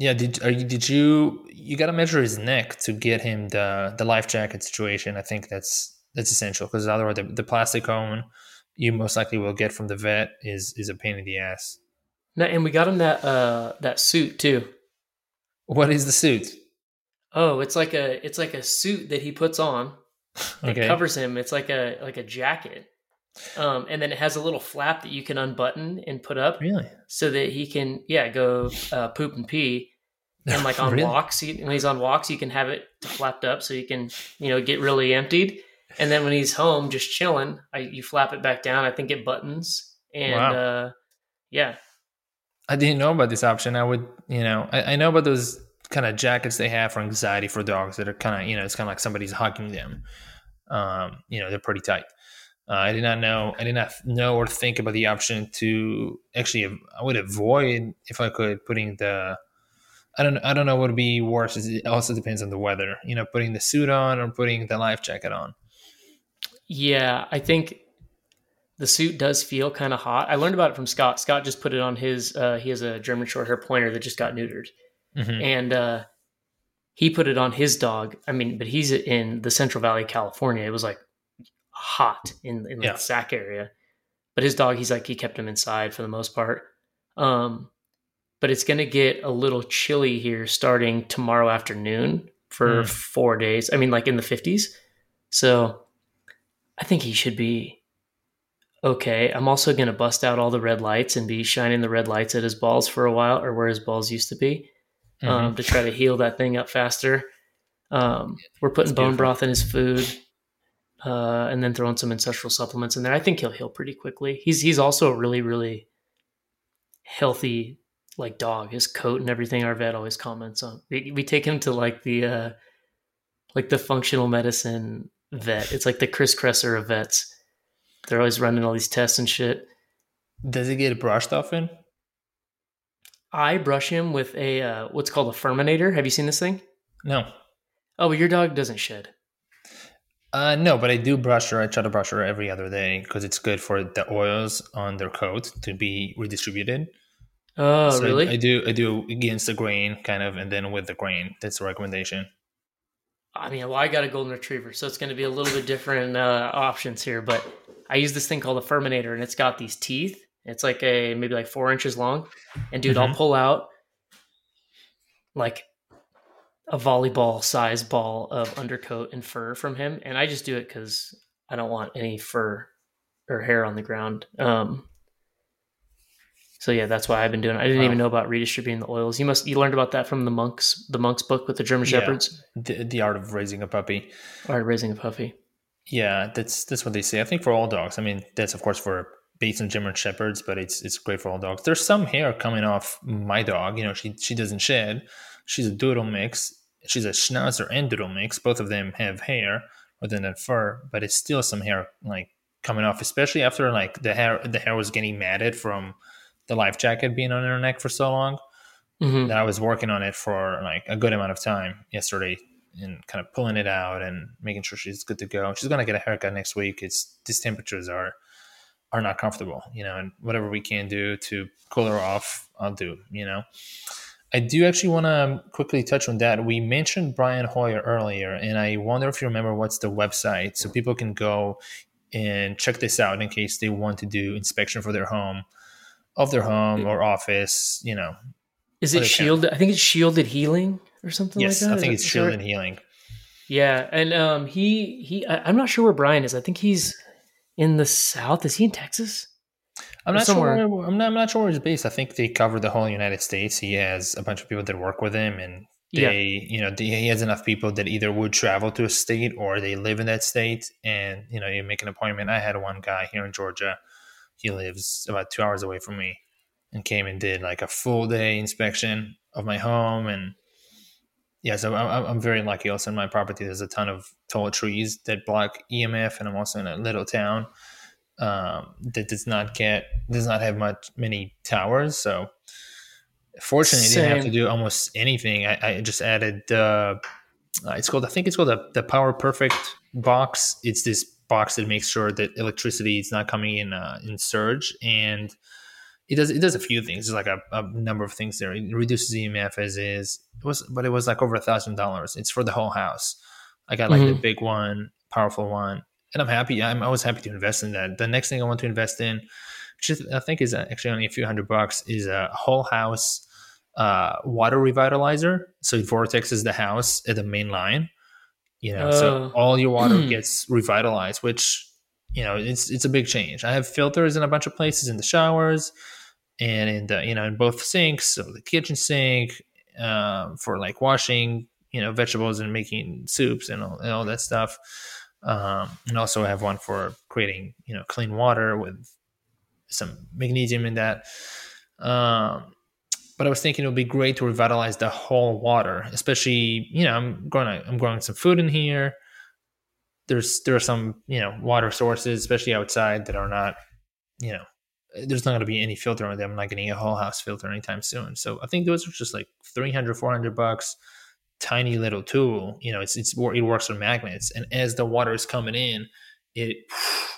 yeah, did are you, did you you got to measure his neck to get him the the life jacket situation? I think that's that's essential because otherwise the, the plastic cone you most likely will get from the vet is is a pain in the ass. No, and we got him that uh that suit too. What is the suit? Oh, it's like a it's like a suit that he puts on. okay. It covers him. It's like a like a jacket. Um, and then it has a little flap that you can unbutton and put up, really, so that he can, yeah, go uh, poop and pee. And like on really? walks, he, when he's on walks, you can have it flapped up so you can, you know, get really emptied. And then when he's home, just chilling, I, you flap it back down. I think it buttons, and wow. uh, yeah. I didn't know about this option. I would, you know, I, I know about those kind of jackets they have for anxiety for dogs that are kind of, you know, it's kind of like somebody's hugging them. Um, you know, they're pretty tight. Uh, I did not know. I did not know or think about the option to actually. I would avoid if I could putting the I don't I don't know what would be worse. It also depends on the weather. You know, putting the suit on or putting the life jacket on. Yeah, I think the suit does feel kind of hot. I learned about it from Scott. Scott just put it on his. Uh, he has a German short hair pointer that just got neutered, mm-hmm. and uh, he put it on his dog. I mean, but he's in the Central Valley, California. It was like hot in in yeah. the Sac area, but his dog, he's like he kept him inside for the most part. Um, but it's going to get a little chilly here starting tomorrow afternoon for mm. four days. I mean, like in the fifties. So I think he should be okay, I'm also going to bust out all the red lights and be shining the red lights at his balls for a while or where his balls used to be um, mm-hmm. um, to try to heal that thing up faster. Um, we're putting bone broth in his food uh, and then throwing some ancestral supplements in there. I think he'll heal pretty quickly. He's he's also a really really healthy like dog. His coat and everything. Our vet always comments on. We, we take him to like the uh, like the functional medicine vet. It's like the Chris Kresser of vets they're always running all these tests and shit. Does he get brushed often? I brush him with a uh, what's called a Furminator. Have you seen this thing? No. Oh, but your dog doesn't shed. Uh, no, but I do brush her. I try to brush her every other day because it's good for the oils on their coat to be redistributed. Oh, so really? I, I, do. I do against the grain, kind of, and then with the grain. That's the recommendation. I mean, well, I got a golden retriever, so it's going to be a little bit different uh, options here. But I use this thing called a Furminator, and it's got these teeth. It's like a maybe like four inches long, and dude, mm-hmm. I'll pull out like a volleyball size ball of undercoat and fur from him, and I just do it because I don't want any fur or hair on the ground. Um, so yeah, that's why I've been doing it. I didn't wow. even know about redistributing the oils. You must you learned about that from the monks, the monks book with the German yeah. shepherds. The, the art of raising a puppy. Art of raising a puppy. Yeah, that's that's what they say. I think for all dogs. I mean, that's of course for based on German shepherds, but it's it's great for all dogs. There's some hair coming off my dog. You know, she she doesn't shed. She's a doodle mix. She's a schnauzer and doodle mix. Both of them have hair within that fur, but it's still some hair like coming off, especially after like the hair the hair was getting matted from the life jacket being on her neck for so long. Mm-hmm. That I was working on it for like a good amount of time yesterday and kind of pulling it out and making sure she's good to go. She's gonna get a haircut next week. It's these temperatures are are not comfortable, you know, and whatever we can do to cool her off, I'll do, you know. I do actually want to quickly touch on that. We mentioned Brian Hoyer earlier, and I wonder if you remember what's the website so people can go and check this out in case they want to do inspection for their home, of their home or office, you know. Is it shielded? I think it's shielded healing or something yes, like that. I think it's shielded Healing. Yeah, and um, he he I, am not sure where Brian is. I think he's in the south. Is he in Texas? I'm not somewhere? sure. I'm not, I'm not sure where he's based. I think they cover the whole United States. He has a bunch of people that work with him, and they, yeah. you know, they, he has enough people that either would travel to a state or they live in that state, and you know, you make an appointment. I had one guy here in Georgia. He lives about two hours away from me, and came and did like a full day inspection of my home and yeah, so I'm, I'm very lucky. Also, in my property, there's a ton of tall trees that block EMF, and I'm also in a little town um, that does not get does not have much many towers. So, fortunately, Same. I didn't have to do almost anything. I, I just added. Uh, it's called I think it's called the, the Power Perfect box. It's this box that makes sure that electricity is not coming in uh, in surge and it does it does a few things. There's like a, a number of things there. It reduces EMF as is. It was, but it was like over a thousand dollars. It's for the whole house. I got like mm-hmm. the big one, powerful one, and I'm happy. I'm always happy to invest in that. The next thing I want to invest in, which I think is actually only a few hundred bucks, is a whole house uh, water revitalizer. So it vortexes the house at the main line. You know, so oh. all your water gets revitalized, which you know it's it's a big change. I have filters in a bunch of places in the showers and in the you know in both sinks, so the kitchen sink um, for like washing you know vegetables and making soups and all, and all that stuff. Um, and also I have one for creating you know clean water with some magnesium in that. Um, but I was thinking it would be great to revitalize the whole water, especially you know I'm growing I'm growing some food in here. There's there are some you know water sources, especially outside, that are not you know there's not going to be any filter on them. I'm not getting a whole house filter anytime soon. So I think those are just like 300, 400 bucks, tiny little tool. You know, it's, it's, it works on magnets. And as the water is coming in, it,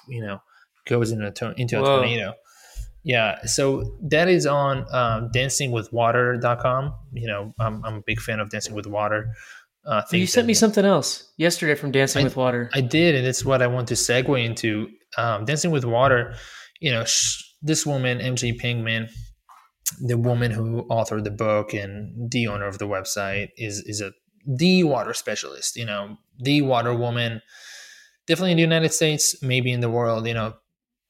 you know, goes into a, into a tornado. Yeah. So that is on um, dancingwithwater.com. You know, I'm, I'm a big fan of Dancing with Water. Uh, you sent me something else yesterday from Dancing I, with Water. I did, and it's what I want to segue into. Um, Dancing with Water, you know, sh- this woman, MJ Pangman, the woman who authored the book and the owner of the website, is is a the water specialist. You know, the water woman, definitely in the United States, maybe in the world. You know,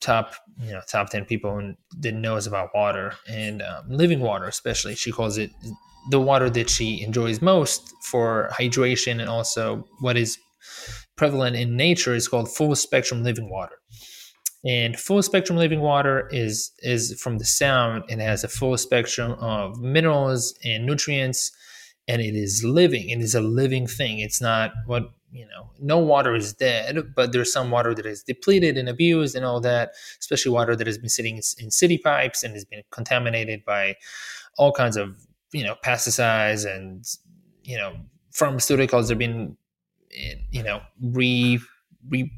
top you know top 10 people that knows about water and um, living water especially. She calls it the water that she enjoys most for hydration and also what is prevalent in nature is called full spectrum living water. And full spectrum living water is is from the sound and has a full spectrum of minerals and nutrients and it is living it is a living thing. It's not what you know no water is dead but there's some water that is depleted and abused and all that especially water that has been sitting in city pipes and has been contaminated by all kinds of you know pesticides and you know pharmaceuticals have been you know re re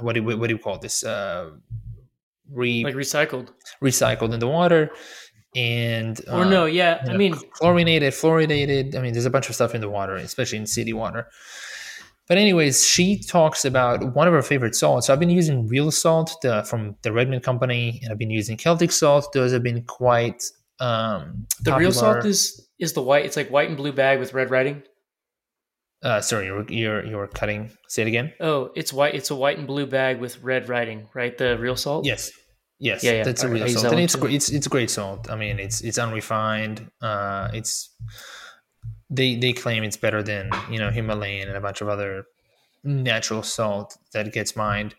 what do, what do you call this? Uh re like recycled. recycled in the water and or uh, no yeah i know, mean chlorinated fluorinated. i mean there's a bunch of stuff in the water especially in city water but anyways, she talks about one of her favorite salts. So I've been using real salt the, from the Redmond company, and I've been using Celtic salt. Those have been quite um, the popular. real salt is is the white. It's like white and blue bag with red writing. Uh, sorry, you're, you're you're cutting. Say it again. Oh, it's white. It's a white and blue bag with red writing, right? The real salt. Yes, yes, yeah, yeah. That's a real salt, and it's great. It's it's great salt. I mean, it's it's unrefined. Uh, it's they they claim it's better than you know Himalayan and a bunch of other natural salt that gets mined.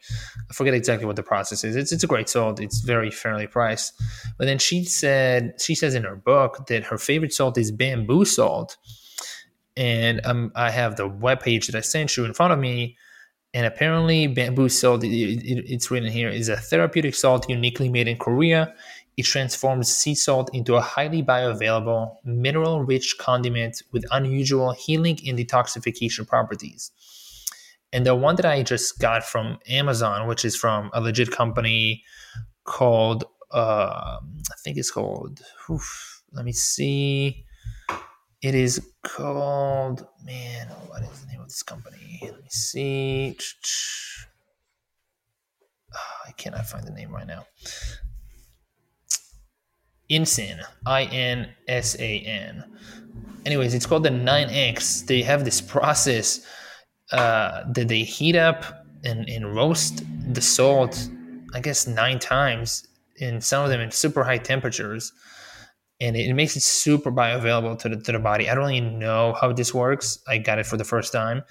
I forget exactly what the process is. It's it's a great salt. It's very fairly priced. But then she said she says in her book that her favorite salt is bamboo salt. And um, I have the web page that I sent you in front of me. And apparently, bamboo salt, it, it, it's written here, is a therapeutic salt uniquely made in Korea. It transforms sea salt into a highly bioavailable, mineral rich condiment with unusual healing and detoxification properties. And the one that I just got from Amazon, which is from a legit company called, uh, I think it's called, oof, let me see. It is called, man, what is the name of this company? Let me see. Oh, I cannot find the name right now. Insan, I N S A N. Anyways, it's called the 9X. They have this process uh, that they heat up and, and roast the salt, I guess, nine times, and some of them in super high temperatures. And it, it makes it super bioavailable to the, to the body. I don't really know how this works. I got it for the first time.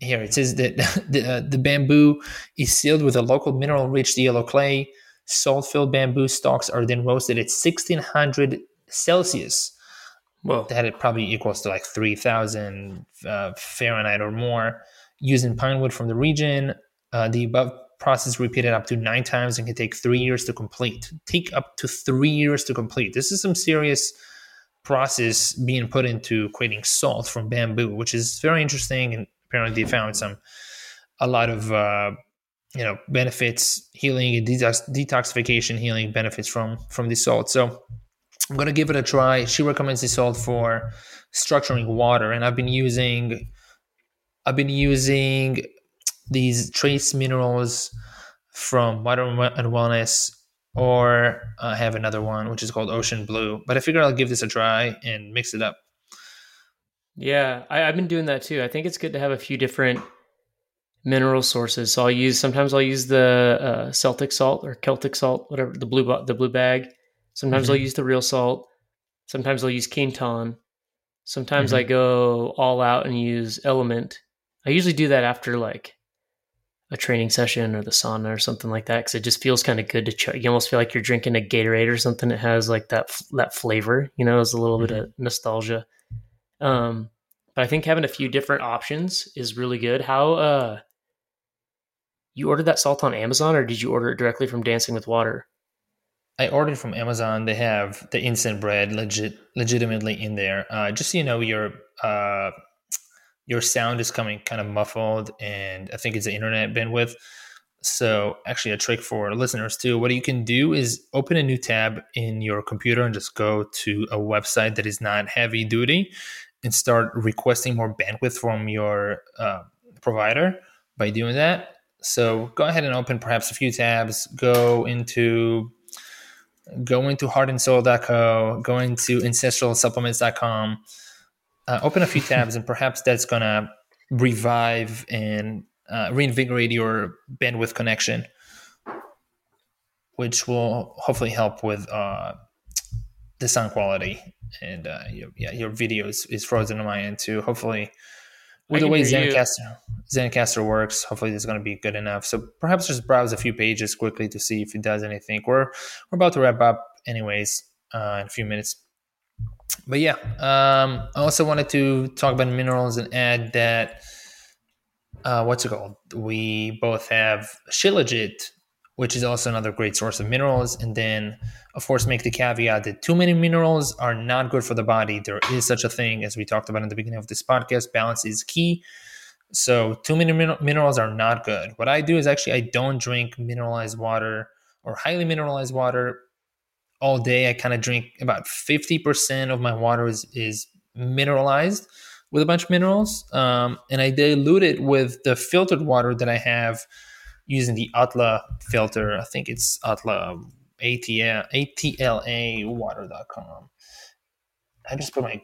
Here it says that the, uh, the bamboo is sealed with a local mineral rich yellow clay. Salt filled bamboo stalks are then roasted at 1600 Celsius well, that it probably equals to like 3,000 uh, Fahrenheit or more using pine wood from the region. Uh, the above process repeated up to nine times and can take three years to complete. Take up to three years to complete. This is some serious process being put into creating salt from bamboo, which is very interesting. And apparently, they found some a lot of uh, you know benefits, healing and detox, detoxification, healing benefits from from the salt. So I'm gonna give it a try. She recommends this salt for structuring water, and I've been using I've been using these trace minerals from Water and Wellness, or I have another one which is called Ocean Blue. But I figure I'll give this a try and mix it up. Yeah, I, have been doing that too. I think it's good to have a few different mineral sources. So I'll use sometimes I'll use the uh, Celtic salt or Celtic salt, whatever the blue the blue bag Sometimes mm-hmm. I'll use the real salt. Sometimes I'll use Quinton. Sometimes mm-hmm. I go all out and use LMNT. I usually do that after like a training session or the sauna or something like that because it just feels kind of good to try. You almost feel like you're drinking a Gatorade or something that has like that that flavor. You know, it's a little mm-hmm. bit of nostalgia. Um, but I think having a few different options is really good. How uh, you ordered that salt on Amazon or did you order it directly from Dancing with Water? I ordered from Amazon. They have the Insan brand legit, legitimately in there. Uh, just so you know, your uh, your sound is coming kind of muffled, and I think it's the internet bandwidth. So, actually, a trick for listeners too. What you can do is open a new tab in your computer and just go to a website that is not heavy duty, and start requesting more bandwidth from your uh, provider by doing that. So, go ahead and open perhaps a few tabs. Go into go into heartandsoil.co, go into ancestralsupplements.com, uh, open a few tabs, and perhaps that's going to revive and uh, reinvigorate your bandwidth connection, which will hopefully help with uh, the sound quality. And uh, your, yeah, your video is, is frozen on my end too. Hopefully, with the way Zencastr, Zencastr works, hopefully this is going to be good enough. So perhaps just browse a few pages quickly to see if it does anything. We're we're about to wrap up, anyways, uh, in a few minutes. But yeah, um, I also wanted to talk about minerals and add that uh, what's it called? We both have Shilajit, which is also another great source of minerals. And then, of course, make the caveat that too many minerals are not good for the body. There is such a thing, as we talked about in the beginning of this podcast. Balance is key. So, too many min- minerals are not good. What I do is actually I don't drink mineralized water or highly mineralized water all day. I kind of drink about 50% of my water is, is mineralized with a bunch of minerals. Um, and I dilute it with the filtered water that I have using the Atla filter. I think it's Atla ATL, ATLA water.com. I just put my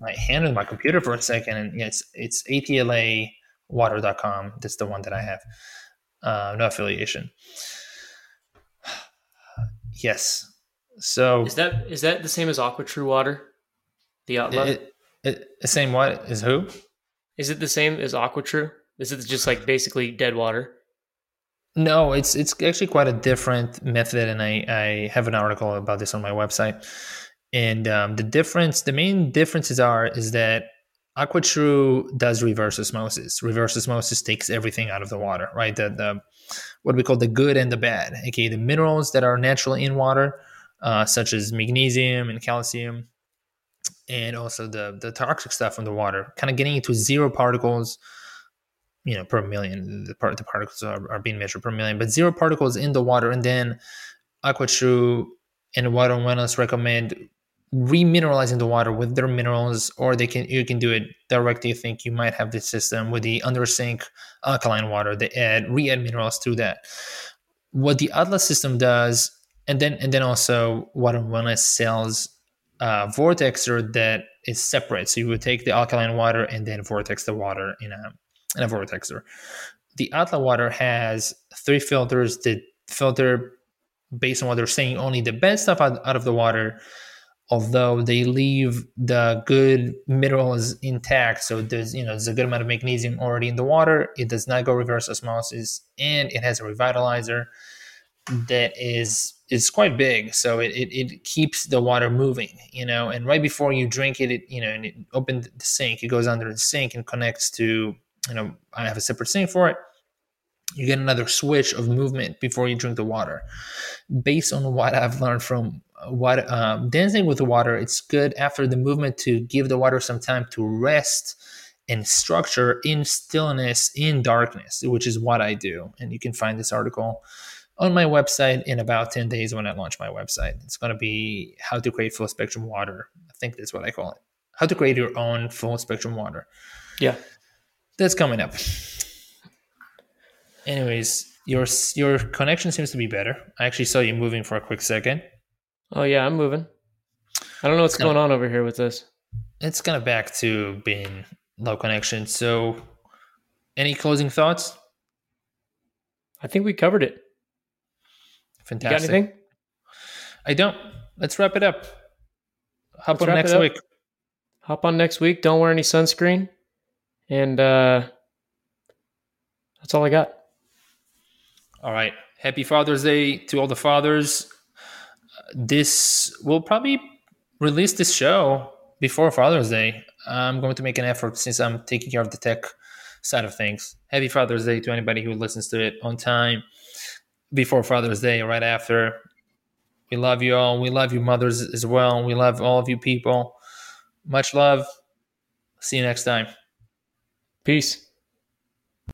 my hand on my computer for a second, and it's it's ATLAwater.com. That's the one that I have. Uh, no affiliation. yes. So is that is that the same as AquaTru water? The. It, it, the same what is who? Is it the same as AquaTru? Is it just like basically dead water? No, it's it's actually quite a different method, and I I have an article about this on my website. And um, the difference, the main differences are, is that AquaTru does reverse osmosis. Reverse osmosis takes everything out of the water, right? The the what we call the good and the bad, okay, the minerals that are naturally in water, uh, such as magnesium and calcium, and also the the toxic stuff from the water, kind of getting into zero particles, you know, per million. The part the particles are, are being measured per million, but zero particles in the water, and then AquaTru and Water Wellness recommend remineralizing the water with their minerals, or they can you can do it directly. I think you might have this system with the under sink alkaline water. They add re-add minerals through that. What the Atlas system does, and then and then also and Wellness sells uh, vortexer that is separate. So you would take the alkaline water and then vortex the water in a in a vortexer. The Atla water has three filters that filter based on what they're saying only the bad stuff out, out of the water although they leave the good minerals intact so there's you know there's a good amount of magnesium already in the water it does not go reverse osmosis and it has a revitalizer that is is quite big, so it, it, it, keeps the water moving, you know. And right before you drink it, it you know, and it opens the sink, it goes under the sink and connects to, you know, I have a separate sink for it. You get another switch of movement before you drink the water. Based on what I've learned from what um, dancing with the water, it's good after the movement to give the water some time to rest and structure in stillness in darkness, which is what I do. And you can find this article on my website in about 10 days when I launch my website. It's going to be how to create full spectrum water. I think that's what I call it. How to create your own full spectrum water. Yeah. That's coming up. Anyways, your your connection seems to be better. I actually saw you moving for a quick second. Oh yeah, I'm moving. I don't know what's going on over here with this. It's kind of back to being low connection. So, any closing thoughts? I think we covered it. Fantastic. You got anything? I don't. Let's wrap it up. Hop Let's on next week. Hop on next week. Don't wear any sunscreen. And uh, that's all I got. All right. Happy Father's Day to all the fathers. This will probably release this show before Father's Day. I'm going to make an effort since I'm taking care of the tech side of things. Happy Father's Day to anybody who listens to it on time before Father's Day, right after. We love you all. We love you, mothers, as well. We love all of you people. Much love. See you next time. Peace.